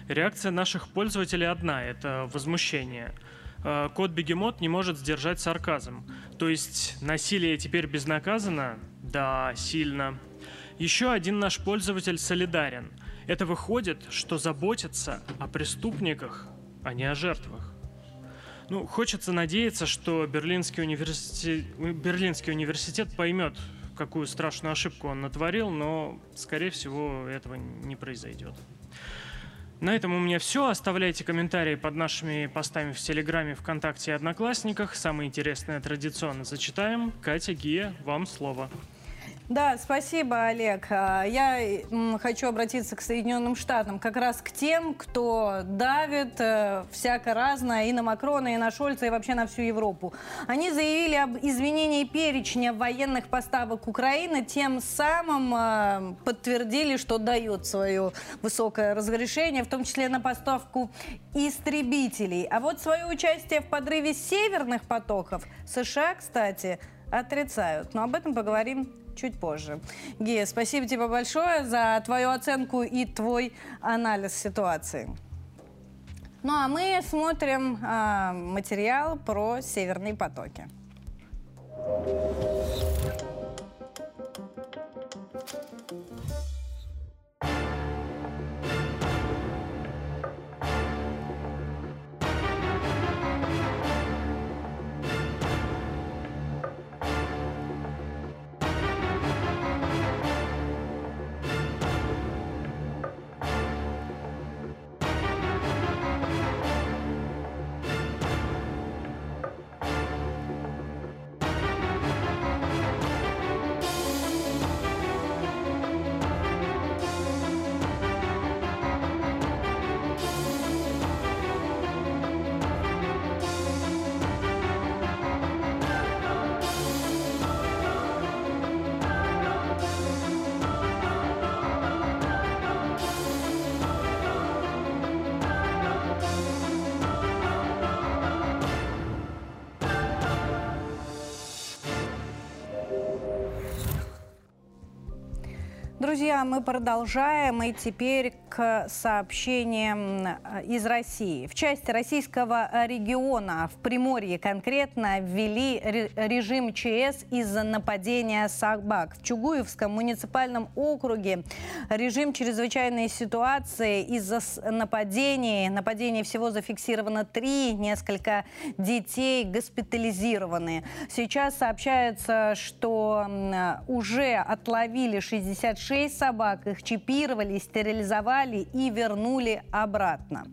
Реакция наших пользователей одна – это возмущение – Э, кот Бегемот не может сдержать сарказм. То есть насилие теперь безнаказанно? Да, сильно. Еще один наш пользователь солидарен. Это выходит, что заботится о преступниках, а не о жертвах. Ну, хочется надеяться, что Берлинский университет, Берлинский университет поймет, какую страшную ошибку он натворил, но, скорее всего, этого не произойдет. На этом у меня все. Оставляйте комментарии под нашими постами в Телеграме, ВКонтакте и Одноклассниках. Самое интересное традиционно зачитаем. Катя, Гия, вам слово. Да, спасибо, Олег. А, я хочу обратиться к Соединенным Штатам, как раз к тем, кто давит э, всяко разное и на Макрона, и на Шольца, и вообще на всю Европу. Они заявили об изменении перечня военных поставок Украины, тем самым э, подтвердили, что дает свое высокое разрешение, в том числе на поставку истребителей. А вот свое участие в подрыве северных потоков США, кстати, отрицают. Но об этом поговорим чуть позже. Гия, спасибо тебе большое за твою оценку и твой анализ ситуации. Ну а мы смотрим э, материал про северные потоки. Друзья, мы продолжаем. И теперь к сообщениям э, из России. В части российского региона, в Приморье конкретно, ввели режим ЧС из-за нападения собак. В Чугуевском муниципальном округе режим чрезвычайной ситуации из-за нападений. Нападений всего зафиксировано три, несколько детей госпитализированы. Сейчас сообщается, что уже отловили 66 шесть собак, их чипировали, стерилизовали и вернули обратно.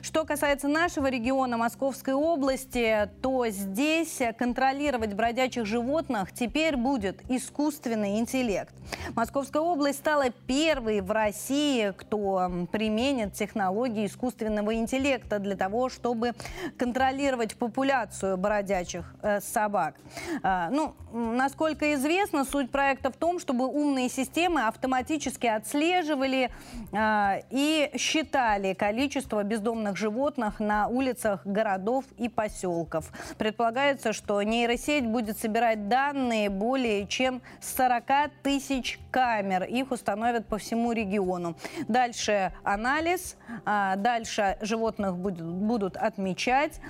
Что касается нашего региона Московской области, то здесь контролировать бродячих животных теперь будет искусственный интеллект. Московская область стала первой в России, кто применит технологии искусственного интеллекта для того, чтобы контролировать популяцию бродячих э, собак. Э, ну, насколько известно, суть проекта в том, чтобы умные системы автоматически отслеживали э, и считали количество бездомных животных на улицах городов и поселков. Предполагается, что нейросеть будет собирать данные более чем 40 тысяч камер. Их установят по всему региону. Дальше анализ, э, дальше животных будут отмечать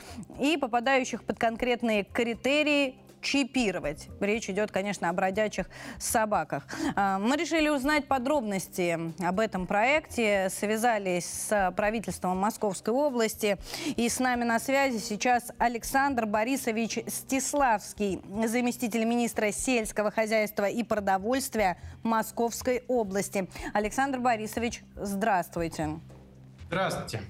и попадающих под конкретные критерии чипировать. Речь идет, конечно, о бродячих собаках. А, мы решили узнать подробности об этом проекте, связались с правительством Московской области. И с нами на связи сейчас Александр Борисович Стиславский, заместитель министра сельского хозяйства и продовольствия Московской области. Александр Борисович, здравствуйте. Здравствуйте.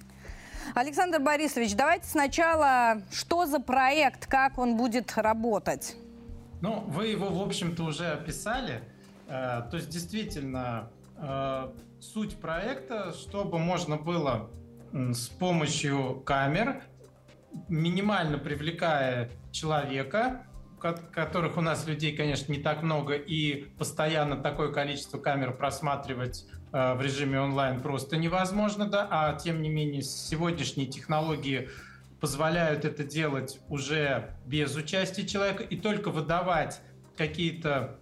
Александр Борисович, давайте сначала, что за проект, как он будет работать? Ну, вы его, в общем-то, уже описали. Э, то есть, действительно, э, суть проекта, чтобы можно было с помощью камер, минимально привлекая человека, которых у нас людей, конечно, не так много, и постоянно такое количество камер просматривать в режиме онлайн просто невозможно, да, а тем не менее сегодняшние технологии позволяют это делать уже без участия человека и только выдавать какие-то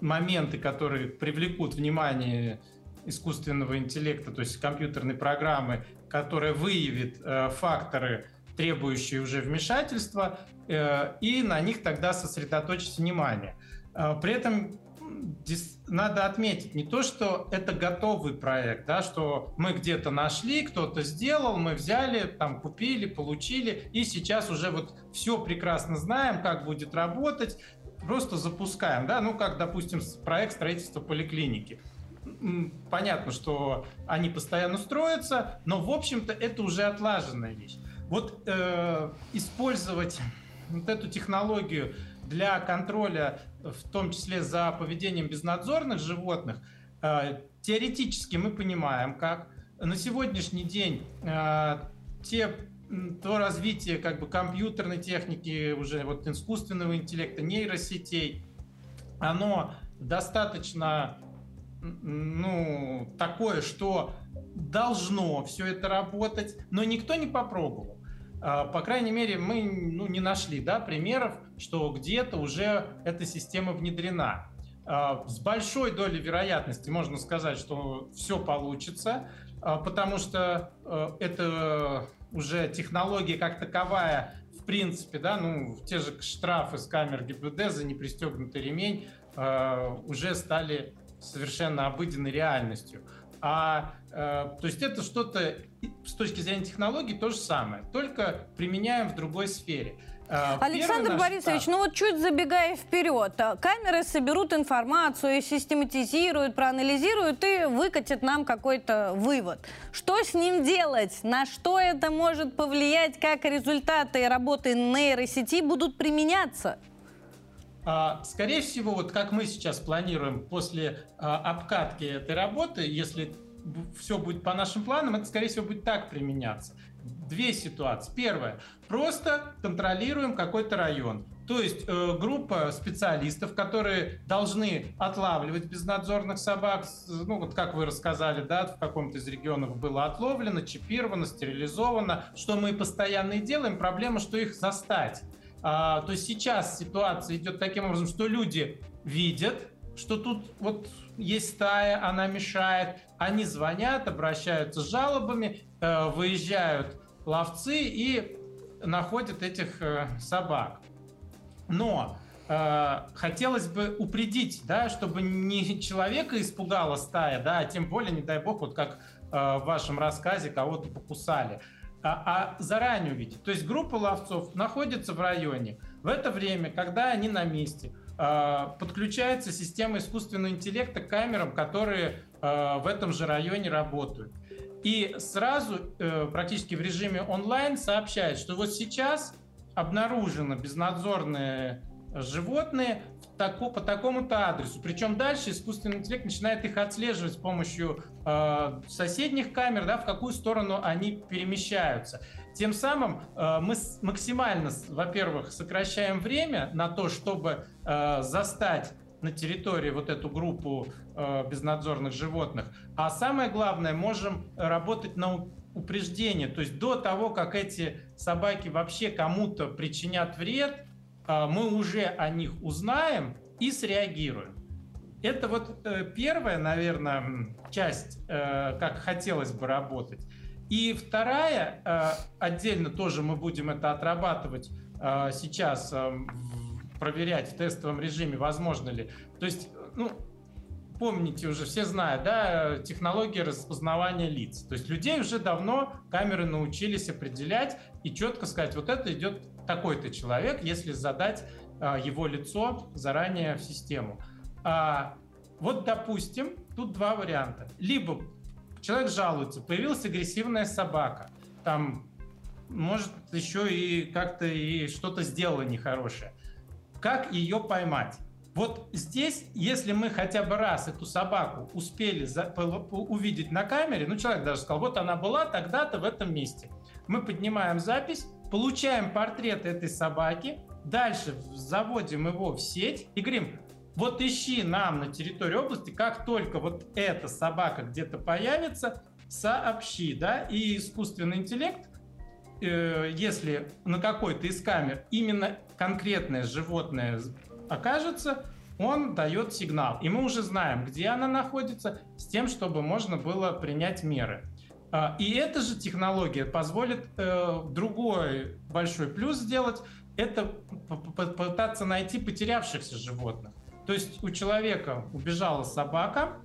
моменты, которые привлекут внимание искусственного интеллекта, то есть компьютерной программы, которая выявит э, факторы, требующие уже вмешательства, э, и на них тогда сосредоточить внимание. Э, при этом надо отметить не то, что это готовый проект, да, что мы где-то нашли, кто-то сделал, мы взяли, там купили, получили, и сейчас уже вот все прекрасно знаем, как будет работать, просто запускаем, да, ну как, допустим, проект строительства поликлиники. Понятно, что они постоянно строятся, но в общем-то это уже отлаженная вещь. Вот э, использовать вот эту технологию для контроля, в том числе за поведением безнадзорных животных, э, теоретически мы понимаем, как на сегодняшний день э, те то развитие как бы компьютерной техники, уже вот искусственного интеллекта, нейросетей, оно достаточно ну, такое, что должно все это работать, но никто не попробовал. А, по крайней мере, мы ну, не нашли да, примеров, что где-то уже эта система внедрена. А, с большой долей вероятности можно сказать, что все получится, а, потому что это уже технология как таковая, в принципе, да, ну, те же штрафы с камер ГИБДД за непристегнутый ремень уже стали совершенно обыденной реальностью. А, э, то есть это что-то с точки зрения технологий то же самое, только применяем в другой сфере. Э, Александр наш... Борисович, да. ну вот чуть забегая вперед, э, камеры соберут информацию, систематизируют, проанализируют и выкатят нам какой-то вывод. Что с ним делать? На что это может повлиять? Как результаты работы нейросети будут применяться? А, скорее всего, вот как мы сейчас планируем после а, обкатки этой работы, если все будет по нашим планам, это, скорее всего, будет так применяться. Две ситуации. Первое. Просто контролируем какой-то район. То есть э, группа специалистов, которые должны отлавливать безнадзорных собак, ну вот как вы рассказали, да, в каком-то из регионов было отловлено, чипировано, стерилизовано, что мы постоянно и делаем. Проблема, что их застать. А, то сейчас ситуация идет таким образом, что люди видят, что тут вот есть стая, она мешает. Они звонят, обращаются с жалобами, э, выезжают ловцы и находят этих э, собак. Но э, хотелось бы упредить, да, чтобы не человека испугала стая, да, а тем более, не дай бог, вот как в вашем рассказе кого-то покусали, а, а заранее увидеть. То есть группа ловцов находится в районе. В это время, когда они на месте, э, подключается система искусственного интеллекта к камерам, которые э, в этом же районе работают. И сразу э, практически в режиме онлайн сообщает, что вот сейчас обнаружено безнадзорные животные тако, по такому-то адресу. Причем дальше искусственный интеллект начинает их отслеживать с помощью э, соседних камер, да, в какую сторону они перемещаются. Тем самым э, мы максимально, во-первых, сокращаем время на то, чтобы э, застать на территории вот эту группу э, безнадзорных животных. А самое главное, можем работать на упреждение. То есть до того, как эти собаки вообще кому-то причинят вред, мы уже о них узнаем и среагируем. Это вот э, первая, наверное, часть, э, как хотелось бы работать. И вторая, э, отдельно тоже мы будем это отрабатывать сейчас, проверять в тестовом режиме, возможно ли. То есть, ну, помните уже, все знают, да, технологии распознавания лиц. То есть людей уже давно камеры научились определять и четко сказать, вот это идет такой-то человек, если задать а, его лицо заранее в систему. А, вот, допустим, тут два варианта. Либо человек жалуется, появилась агрессивная собака, там, может, еще и как-то и что-то сделала нехорошее. Как ее поймать? Вот здесь, если мы хотя бы раз эту собаку успели за, по, увидеть на камере, ну, человек даже сказал, вот она была тогда-то в этом месте. Мы поднимаем запись, получаем портрет этой собаки, дальше заводим его в сеть и говорим, вот ищи нам на территории области, как только вот эта собака где-то появится, сообщи, да, и искусственный интеллект, э, если на какой-то из камер именно конкретное животное окажется, он дает сигнал. И мы уже знаем, где она находится, с тем, чтобы можно было принять меры. А, и эта же технология позволит э, другой большой плюс сделать, это попытаться найти потерявшихся животных. То есть у человека убежала собака,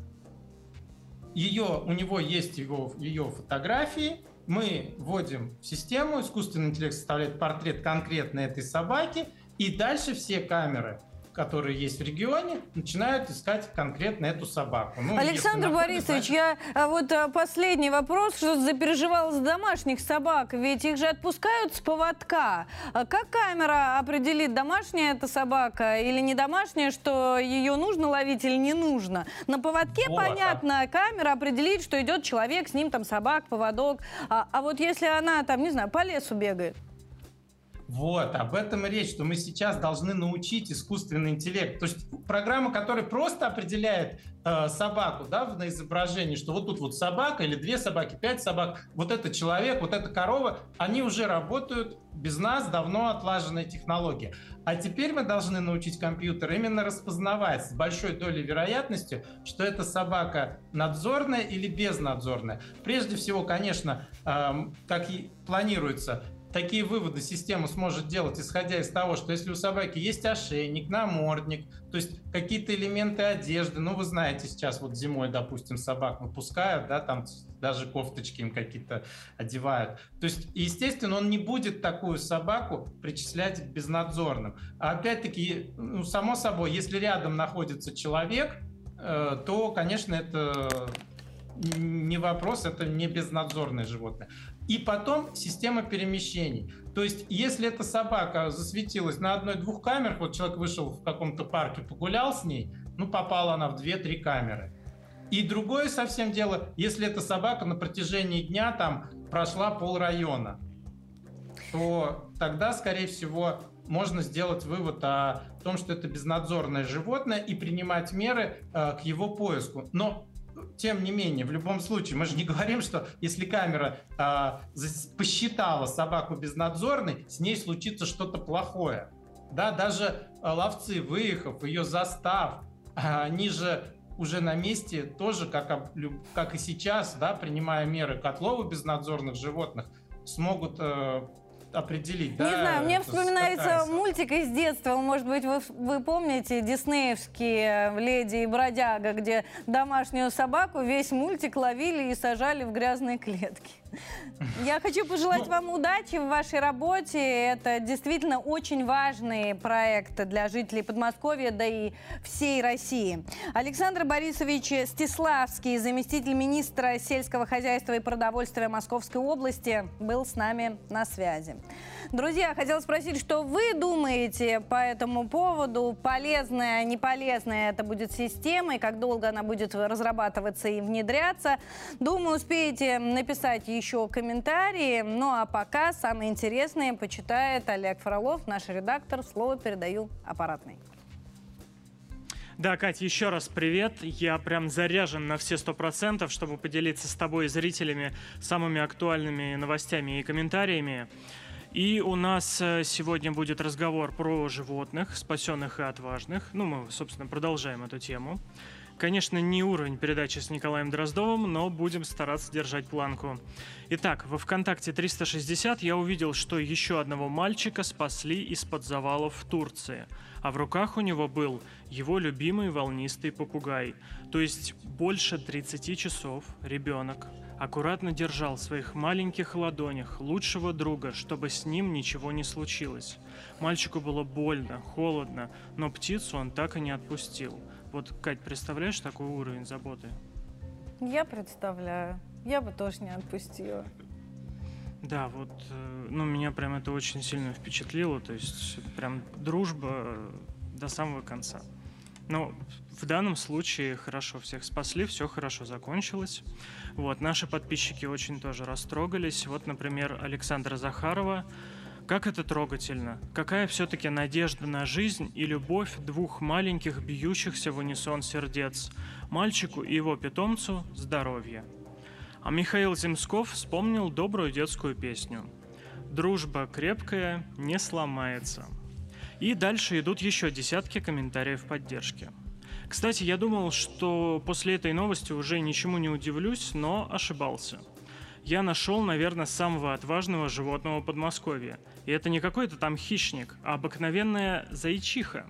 ее, у него есть его, ее фотографии, мы вводим в систему, искусственный интеллект составляет портрет конкретно этой собаки, и дальше все камеры которые есть в регионе, начинают искать конкретно эту собаку. Ну, Александр Борисович, я а вот а, последний вопрос, что запереживал за домашних собак, ведь их же отпускают с поводка. А как камера определит, домашняя эта собака или не домашняя, что ее нужно ловить или не нужно? На поводке, вот, понятно, а... камера определит, что идет человек, с ним там собак, поводок. А, а вот если она там, не знаю, по лесу бегает? Вот, об этом и речь, что мы сейчас должны научить искусственный интеллект. То есть программа, которая просто определяет э, собаку да, на изображении, что вот тут вот собака или две собаки, пять собак, вот это человек, вот эта корова, они уже работают без нас, давно отлаженная технология. А теперь мы должны научить компьютер именно распознавать с большой долей вероятности, что эта собака надзорная или безнадзорная. Прежде всего, конечно, э, как и планируется, такие выводы система сможет делать, исходя из того, что если у собаки есть ошейник, намордник, то есть какие-то элементы одежды, ну, вы знаете, сейчас вот зимой, допустим, собак выпускают, да, там даже кофточки им какие-то одевают. То есть, естественно, он не будет такую собаку причислять к безнадзорным. А опять-таки, ну, само собой, если рядом находится человек, э, то, конечно, это не вопрос, это не безнадзорное животное. И потом система перемещений. То есть, если эта собака засветилась на одной-двух камерах, вот человек вышел в каком-то парке, погулял с ней, ну, попала она в две-три камеры. И другое совсем дело, если эта собака на протяжении дня там прошла пол района, то тогда, скорее всего, можно сделать вывод о том, что это безнадзорное животное и принимать меры э, к его поиску. Но тем не менее, в любом случае, мы же не говорим, что если камера э, посчитала собаку безнадзорной, с ней случится что-то плохое. Да, даже э, ловцы, выехав, ее застав, они же уже на месте тоже, как, как и сейчас, да, принимая меры котловы безнадзорных животных, смогут э, определить. Не да, знаю, мне вспоминается мультик из детства. Может быть, вы, вы помните диснеевские «Леди и бродяга», где домашнюю собаку весь мультик ловили и сажали в грязные клетки. Я хочу пожелать ну, вам удачи в вашей работе. Это действительно очень важный проект для жителей Подмосковья, да и всей России. Александр Борисович Стиславский, заместитель министра сельского хозяйства и продовольствия Московской области, был с нами на связи. Друзья, хотела спросить, что вы думаете по этому поводу? Полезная, не полезная это будет система, и как долго она будет разрабатываться и внедряться? Думаю, успеете написать еще комментарии. Ну а пока самые интересные почитает Олег Фролов, наш редактор. Слово передаю аппаратной. Да, Катя, еще раз привет. Я прям заряжен на все сто процентов, чтобы поделиться с тобой и зрителями самыми актуальными новостями и комментариями. И у нас э, сегодня будет разговор про животных, спасенных и отважных. Ну, мы, собственно, продолжаем эту тему. Конечно, не уровень передачи с Николаем Дроздовым, но будем стараться держать планку. Итак, во ВКонтакте 360 я увидел, что еще одного мальчика спасли из-под завалов в Турции. А в руках у него был его любимый волнистый попугай. То есть больше 30 часов ребенок аккуратно держал в своих маленьких ладонях лучшего друга, чтобы с ним ничего не случилось. Мальчику было больно, холодно, но птицу он так и не отпустил. Вот, Кать, представляешь такой уровень заботы? Я представляю. Я бы тоже не отпустила. Да, вот, э, ну, меня прям это очень сильно впечатлило, то есть прям дружба до самого конца. Но в данном случае хорошо всех спасли, все хорошо закончилось. Вот, наши подписчики очень тоже растрогались. Вот, например, Александра Захарова. Как это трогательно. Какая все-таки надежда на жизнь и любовь двух маленьких бьющихся в унисон сердец. Мальчику и его питомцу здоровья. А Михаил Земсков вспомнил добрую детскую песню. «Дружба крепкая, не сломается». И дальше идут еще десятки комментариев поддержки. Кстати, я думал, что после этой новости уже ничему не удивлюсь, но ошибался. Я нашел, наверное, самого отважного животного Подмосковья. И это не какой-то там хищник, а обыкновенная зайчиха.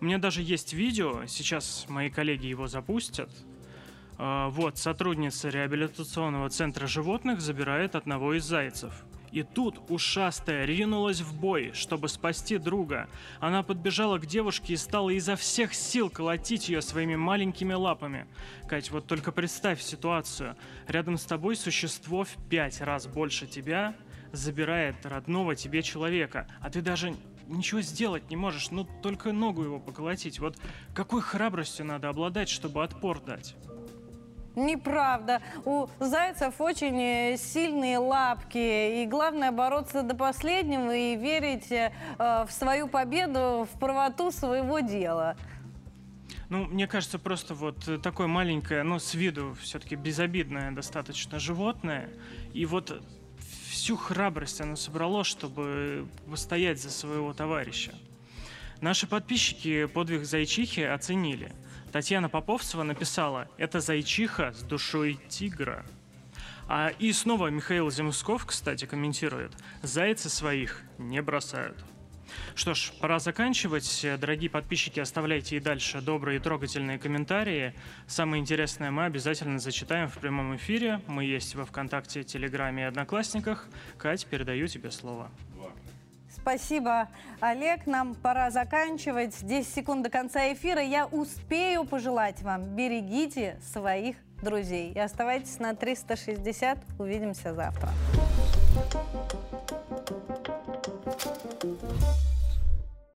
У меня даже есть видео, сейчас мои коллеги его запустят. А, вот, сотрудница реабилитационного центра животных забирает одного из зайцев. И тут ушастая ринулась в бой, чтобы спасти друга. Она подбежала к девушке и стала изо всех сил колотить ее своими маленькими лапами. Кать, вот только представь ситуацию. Рядом с тобой существо в пять раз больше тебя забирает родного тебе человека, а ты даже ничего сделать не можешь, ну только ногу его поколотить. Вот какой храбростью надо обладать, чтобы отпор дать? Неправда. У зайцев очень э, сильные лапки. И главное бороться до последнего и верить э, в свою победу, в правоту своего дела. Ну, мне кажется, просто вот такое маленькое, ну, с виду все-таки безобидное достаточно животное. И вот всю храбрость оно собрало, чтобы постоять за своего товарища. Наши подписчики подвиг зайчихи оценили – Татьяна Поповцева написала «Это зайчиха с душой тигра». А и снова Михаил Земсков, кстати, комментирует «Зайцы своих не бросают». Что ж, пора заканчивать. Дорогие подписчики, оставляйте и дальше добрые и трогательные комментарии. Самое интересное мы обязательно зачитаем в прямом эфире. Мы есть во Вконтакте, Телеграме и Одноклассниках. Кать, передаю тебе слово. Спасибо, Олег. Нам пора заканчивать. 10 секунд до конца эфира. Я успею пожелать вам, берегите своих друзей. И оставайтесь на 360. Увидимся завтра.